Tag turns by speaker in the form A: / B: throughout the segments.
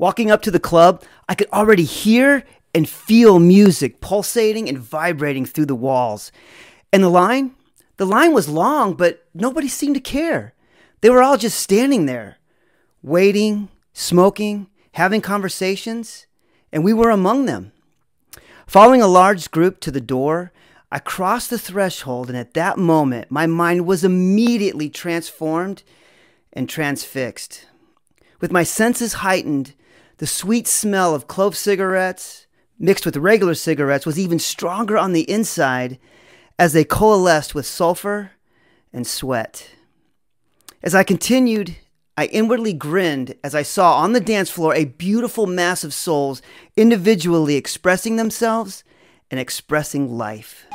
A: Walking up to the club, I could already hear and feel music pulsating and vibrating through the walls. And the line? The line was long, but nobody seemed to care. They were all just standing there, waiting, smoking, having conversations, and we were among them. Following a large group to the door, I crossed the threshold, and at that moment, my mind was immediately transformed and transfixed. With my senses heightened, the sweet smell of clove cigarettes mixed with regular cigarettes was even stronger on the inside as they coalesced with sulfur and sweat. As I continued, I inwardly grinned as I saw on the dance floor a beautiful mass of souls individually expressing themselves and expressing life.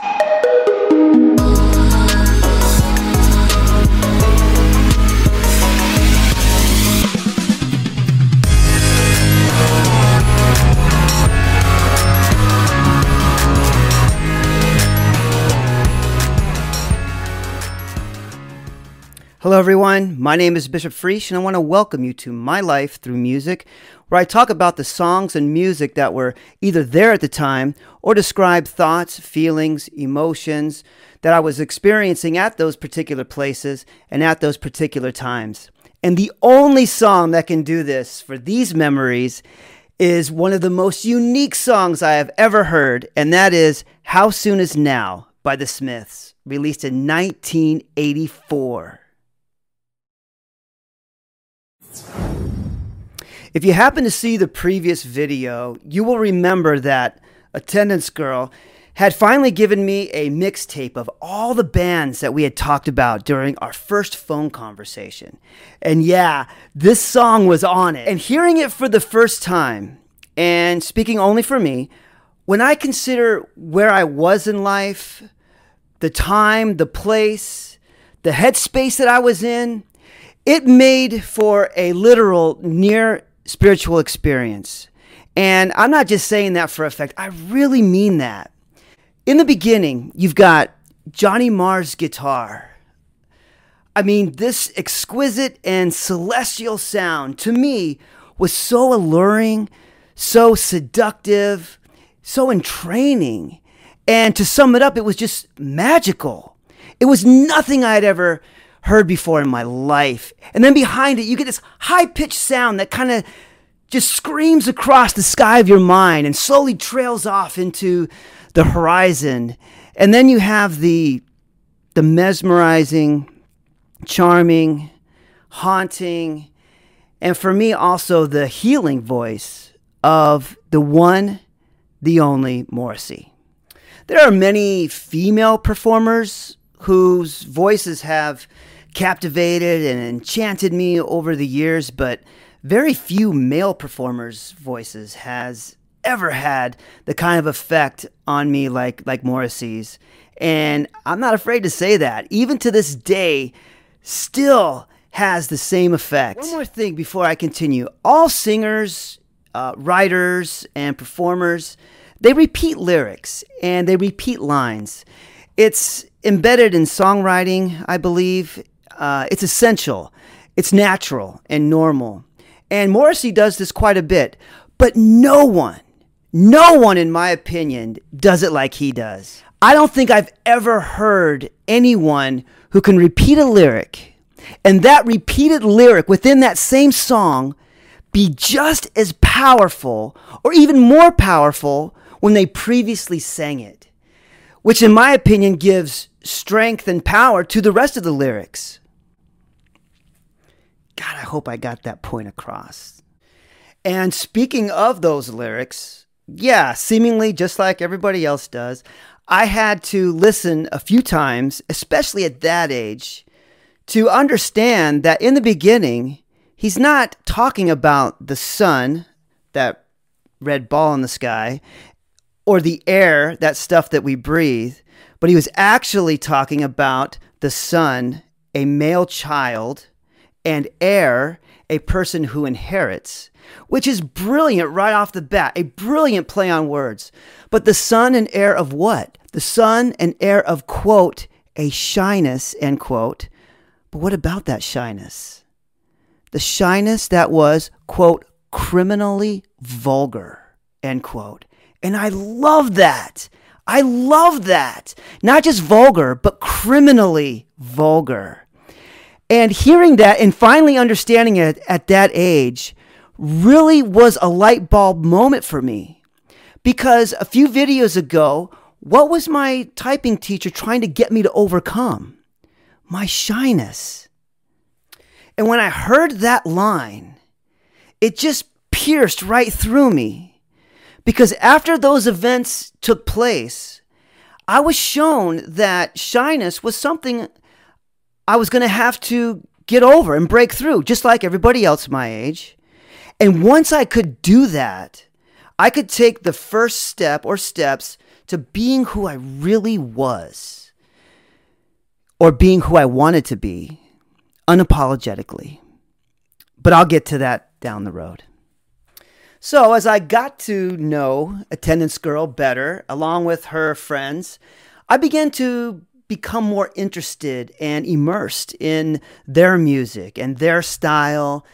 A: Hello, everyone. My name is Bishop Friesch, and I want to welcome you to My Life Through Music, where I talk about the songs and music that were either there at the time or describe thoughts, feelings, emotions that I was experiencing at those particular places and at those particular times. And the only song that can do this for these memories is one of the most unique songs I have ever heard, and that is How Soon Is Now by the Smiths, released in 1984. If you happen to see the previous video, you will remember that Attendance Girl had finally given me a mixtape of all the bands that we had talked about during our first phone conversation. And yeah, this song was on it. And hearing it for the first time, and speaking only for me, when I consider where I was in life, the time, the place, the headspace that I was in, it made for a literal near spiritual experience. And I'm not just saying that for effect, I really mean that. In the beginning, you've got Johnny Marr's guitar. I mean, this exquisite and celestial sound to me was so alluring, so seductive, so entraining. And to sum it up, it was just magical. It was nothing I'd ever heard before in my life. And then behind it, you get this high pitched sound that kind of just screams across the sky of your mind and slowly trails off into the horizon. And then you have the, the mesmerizing, charming, haunting, and for me also the healing voice of the one, the only Morrissey. There are many female performers whose voices have captivated and enchanted me over the years, but very few male performers' voices has ever had the kind of effect on me like like Morrissey's. And I'm not afraid to say that. Even to this day, still has the same effect. One more thing before I continue. All singers, uh, writers, and performers, they repeat lyrics and they repeat lines. It's embedded in songwriting, I believe, uh, it's essential, it's natural and normal. And Morrissey does this quite a bit, but no one, no one, in my opinion, does it like he does. I don't think I've ever heard anyone who can repeat a lyric and that repeated lyric within that same song be just as powerful or even more powerful when they previously sang it, which, in my opinion, gives strength and power to the rest of the lyrics. God, I hope I got that point across. And speaking of those lyrics, yeah, seemingly just like everybody else does, I had to listen a few times, especially at that age, to understand that in the beginning, he's not talking about the sun, that red ball in the sky, or the air, that stuff that we breathe, but he was actually talking about the son, a male child and heir, a person who inherits, which is brilliant right off the bat, a brilliant play on words. But the son and heir of what? The son and heir of, quote, a shyness, end quote. But what about that shyness? The shyness that was, quote, criminally vulgar, end quote. And I love that. I love that. Not just vulgar, but criminally vulgar. And hearing that and finally understanding it at that age really was a light bulb moment for me. Because a few videos ago, what was my typing teacher trying to get me to overcome? My shyness. And when I heard that line, it just pierced right through me. Because after those events took place, I was shown that shyness was something I was going to have to get over and break through, just like everybody else my age. And once I could do that, I could take the first step or steps to being who I really was or being who I wanted to be unapologetically. But I'll get to that down the road. So, as I got to know Attendance Girl better, along with her friends, I began to become more interested and immersed in their music and their style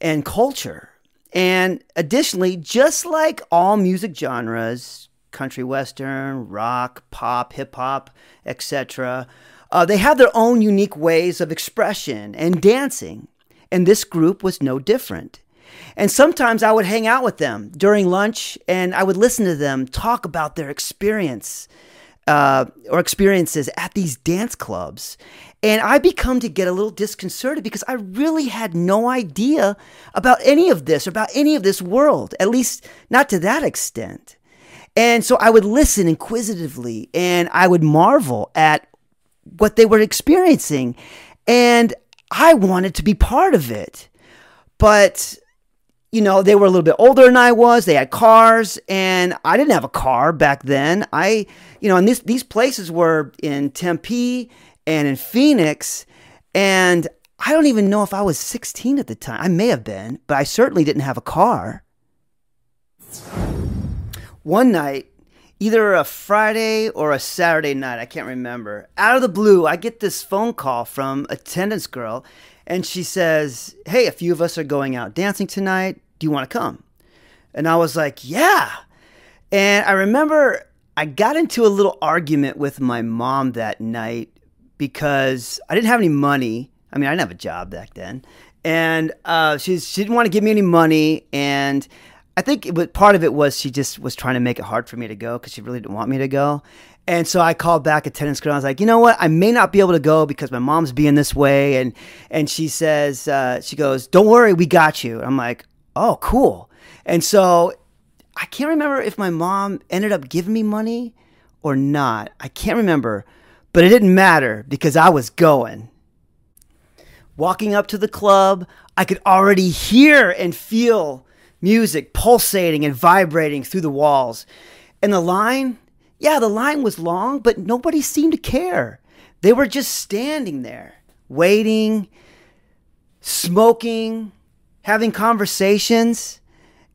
A: and culture. And additionally, just like all music genres, country western, rock, pop, hip hop, etc., uh, they have their own unique ways of expression and dancing. And this group was no different. And sometimes I would hang out with them during lunch and I would listen to them talk about their experience uh, or experiences at these dance clubs. And I become to get a little disconcerted because I really had no idea about any of this, about any of this world, at least not to that extent. And so I would listen inquisitively and I would marvel at what they were experiencing. And I wanted to be part of it. But, you know, they were a little bit older than I was. They had cars, and I didn't have a car back then. I, you know, and this, these places were in Tempe and in Phoenix. And I don't even know if I was 16 at the time. I may have been, but I certainly didn't have a car. One night, either a Friday or a Saturday night, I can't remember. Out of the blue, I get this phone call from attendance girl, and she says, Hey, a few of us are going out dancing tonight. Do you want to come? And I was like, Yeah. And I remember I got into a little argument with my mom that night because I didn't have any money. I mean, I didn't have a job back then. And uh, she, she didn't want to give me any money. And I think it part of it was she just was trying to make it hard for me to go because she really didn't want me to go. And so I called back attendance girl. I was like, you know what? I may not be able to go because my mom's being this way. And and she says, uh, she goes, don't worry, we got you. I'm like, oh, cool. And so I can't remember if my mom ended up giving me money or not. I can't remember, but it didn't matter because I was going. Walking up to the club, I could already hear and feel music pulsating and vibrating through the walls. And the line, yeah, the line was long, but nobody seemed to care. They were just standing there, waiting, smoking, having conversations,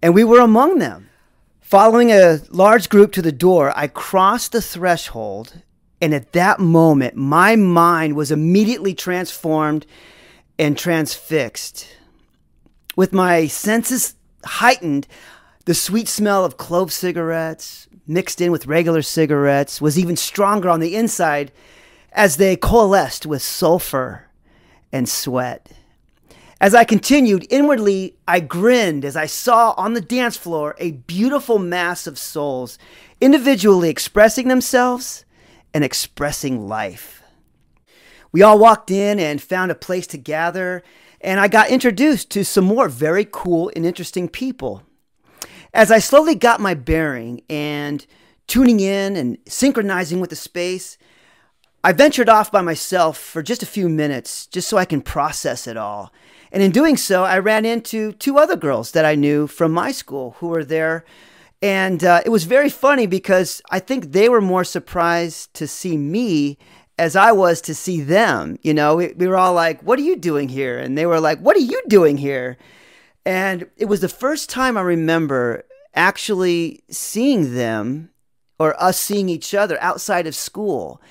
A: and we were among them. Following a large group to the door, I crossed the threshold, and at that moment, my mind was immediately transformed and transfixed. With my senses heightened, the sweet smell of clove cigarettes mixed in with regular cigarettes was even stronger on the inside as they coalesced with sulfur and sweat. As I continued, inwardly, I grinned as I saw on the dance floor a beautiful mass of souls, individually expressing themselves and expressing life. We all walked in and found a place to gather and I got introduced to some more very cool and interesting people. As I slowly got my bearing and tuning in and synchronizing with the space, I ventured off by myself for just a few minutes just so I can process it all. And in doing so, I ran into two other girls that I knew from my school who were there. And uh, it was very funny because I think they were more surprised to see me as I was to see them. You know, we, we were all like, What are you doing here? And they were like, What are you doing here? And it was the first time I remember actually seeing them or us seeing each other outside of school.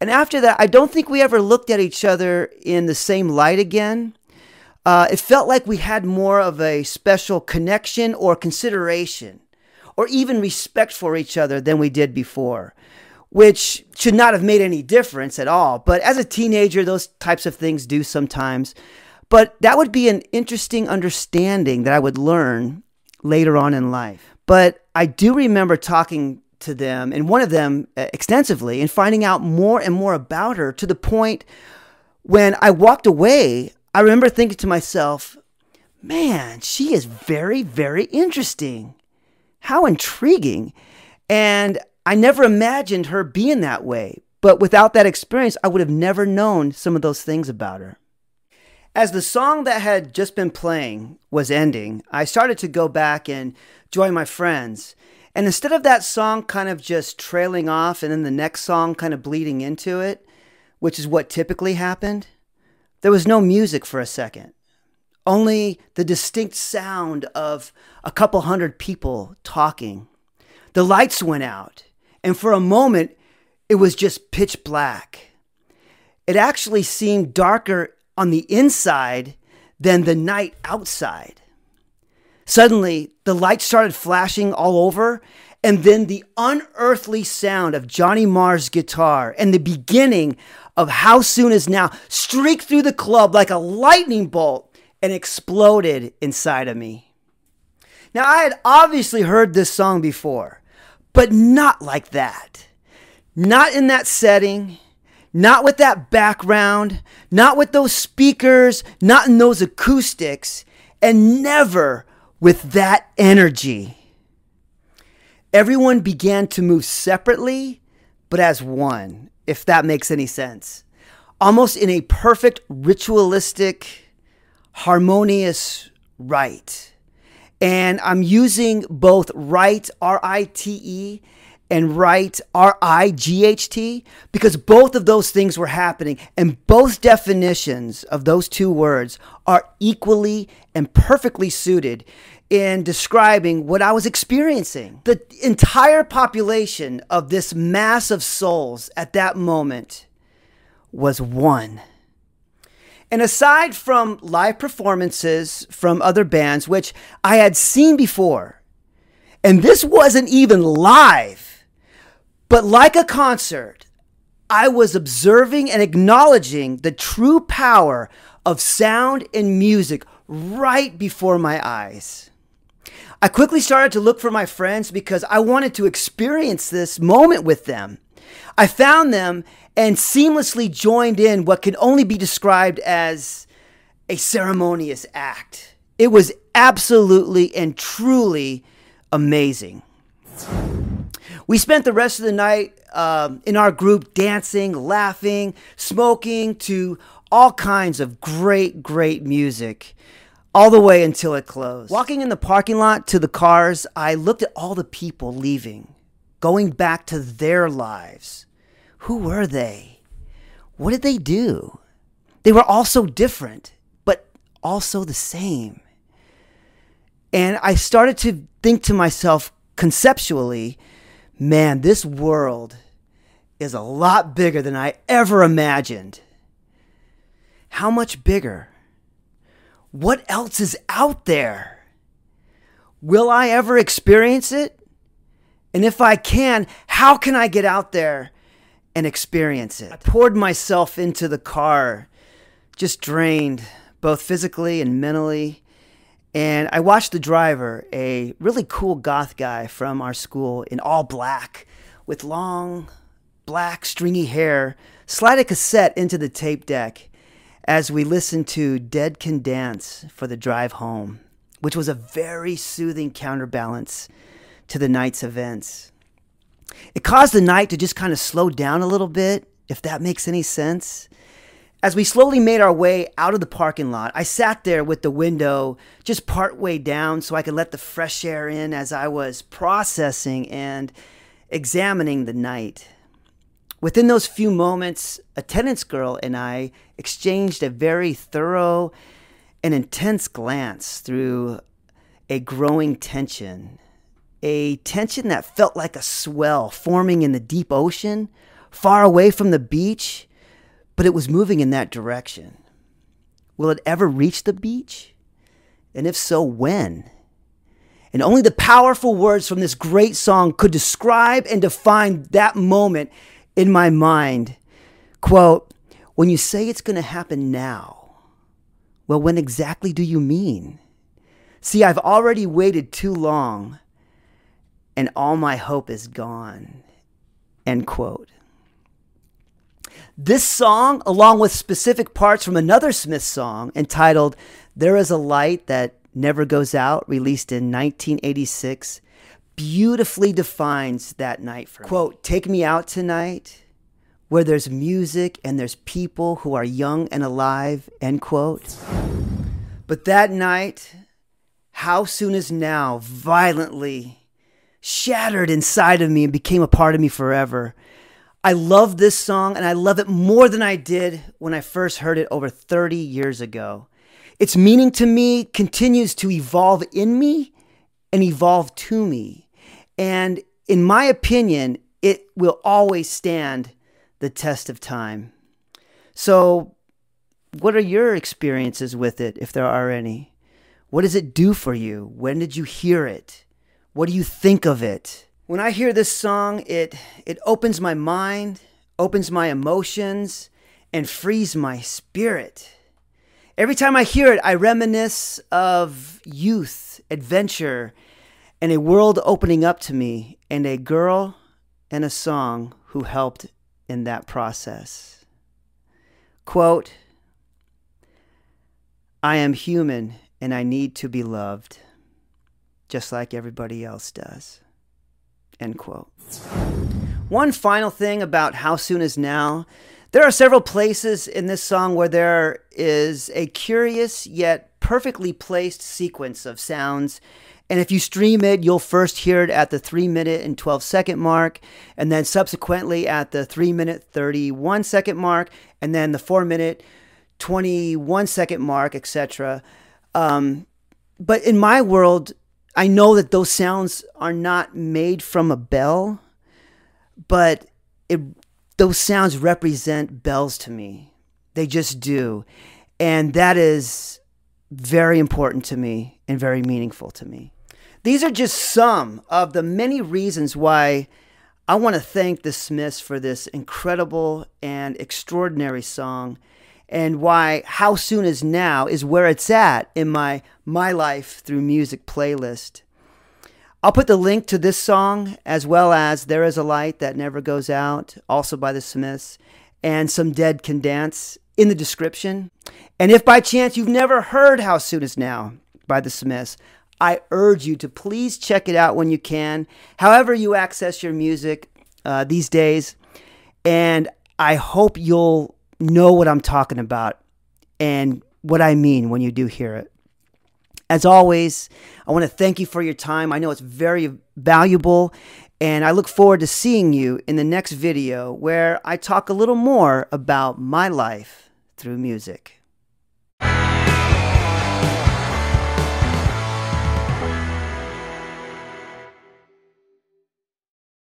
A: And after that, I don't think we ever looked at each other in the same light again. uh, it felt like we had more of a special connection or consideration or even respect for each other than we did before, which should not have made any difference at all. But as a teenager, those types of things do sometimes. But that would be an interesting understanding that I would learn later on in life. But I do remember talking to them, and one of them uh, extensively, and finding out more and more about her to the point when I walked away, I remember thinking to myself, man, she is very, very interesting. How intriguing. And I never imagined her being that way. But without that experience, I would have never known some of those things about her. As the song that had just been playing was ending, I started to go back and join my friends. And instead of that song kind of just trailing off and then the next song kind of bleeding into it, which is what typically happened, there was no music for a second. Only the distinct sound of a couple hundred people talking. The lights went out, and for a moment, it was just pitch black. It actually seemed darker on the inside than the night outside. Suddenly, the lights started flashing all over, and then the unearthly sound of Johnny Marr's guitar and the beginning of How Soon Is Now streaked through the club like a lightning bolt and exploded inside of me. Now, I had obviously heard this song before, but not like that. Not in that setting, not with that background, not with those speakers, not in those acoustics, and never with that energy. Everyone began to move separately, but as one, if that makes any sense. Almost in a perfect ritualistic, harmonious rite. And I'm using both right, R I T E, and right, R I G H T, because both of those things were happening. And both definitions of those two words are equally and perfectly suited in describing what I was experiencing. The entire population of this mass of souls at that moment was one. And aside from live performances from other bands, which I had seen before, and this wasn't even live, but like a concert, I was observing and acknowledging the true power of sound and music right before my eyes. I quickly started to look for my friends because I wanted to experience this moment with them. I found them and seamlessly joined in what can only be described as a ceremonious act. It was absolutely and truly amazing. We spent the rest of the night uh, in our group dancing, laughing, smoking to all kinds of great, great music all the way until it closed. Walking in the parking lot to the cars, I looked at all the people leaving, going back to their lives. Who were they? What did they do? They were all so different, but also the same. And I started to think to myself conceptually, man, this world is a lot bigger than I ever imagined. How much bigger? what else is out there? Will I ever experience it? And if I can, how can I get out there and experience it? I poured myself into the car, just drained, both physically and mentally. And I watched the driver, a really cool goth guy from our school in all black with long, black, stringy hair, slide a cassette into the tape deck as we listened to Dead Can Dance for the drive home, which was a very soothing counterbalance to the night's events. It caused the night to just kind of slow down a little bit, if that makes any sense. As we slowly made our way out of the parking lot, I sat there with the window just partway down so I could let the fresh air in as I was processing and examining the night. Within those few moments, attendance girl and I exchanged a very thorough and intense glance through a growing tension. A tension that felt like a swell forming in the deep ocean, far away from the beach, but it was moving in that direction. Will it ever reach the beach? And if so, when? And only the powerful words from this great song could describe and define that moment in my mind. Quote, when you say it's going to happen now, well, when exactly do you mean? See, I've already waited too long, and all my hope is gone. End quote. This song, along with specific parts from another Smith song entitled There Is a Light That Never Goes Out, released in 1986, beautifully defines that night for me. Quote, Take me out tonight where there's music and there's people who are young and alive, end quote. But that night, how soon is now violently shattered inside of me and became a part of me forever. I love this song and I love it more than I did when I first heard it over 30 years ago. Its meaning to me continues to evolve in me and evolve to me. And in my opinion, it will always stand the test of time. So, what are your experiences with it, if there are any? What does it do for you? When did you hear it? What do you think of it? When I hear this song, it it opens my mind, opens my emotions, and frees my spirit. Every time I hear it, I reminisce of youth, adventure, and a world opening up to me, and a girl and a song who helped in that process. Quote I am human and I need to be loved, just like everybody else does. End quote. One final thing about How Soon Is Now there are several places in this song where there is a curious yet perfectly placed sequence of sounds. And if you stream it, you'll first hear it at the 3 minute and 12 second mark, and then subsequently at the 3 minute 31 second mark, and then the 4 minute 21 second mark, etc. Um, but in my world, I know that those sounds are not made from a bell, but it those sounds represent bells to me. They just do. And that is very important to me and very meaningful to me. These are just some of the many reasons why I want to thank the Smiths for this incredible and extraordinary song and why How Soon Is Now is where it's at in my My Life Through Music playlist. I'll put the link to this song as well as There Is a Light That Never Goes Out, also by the Smiths, and Some Dead Can Dance in the description. And if by chance you've never heard How Soon Is Now by the Smiths, I urge you to please check it out when you can, however you access your music uh, these days. And I hope you'll know what I'm talking about and what I mean when you do hear it. As always, I want to thank you for your time. I know it's very valuable, and I look forward to seeing you in the next video where I talk a little more about my life through music.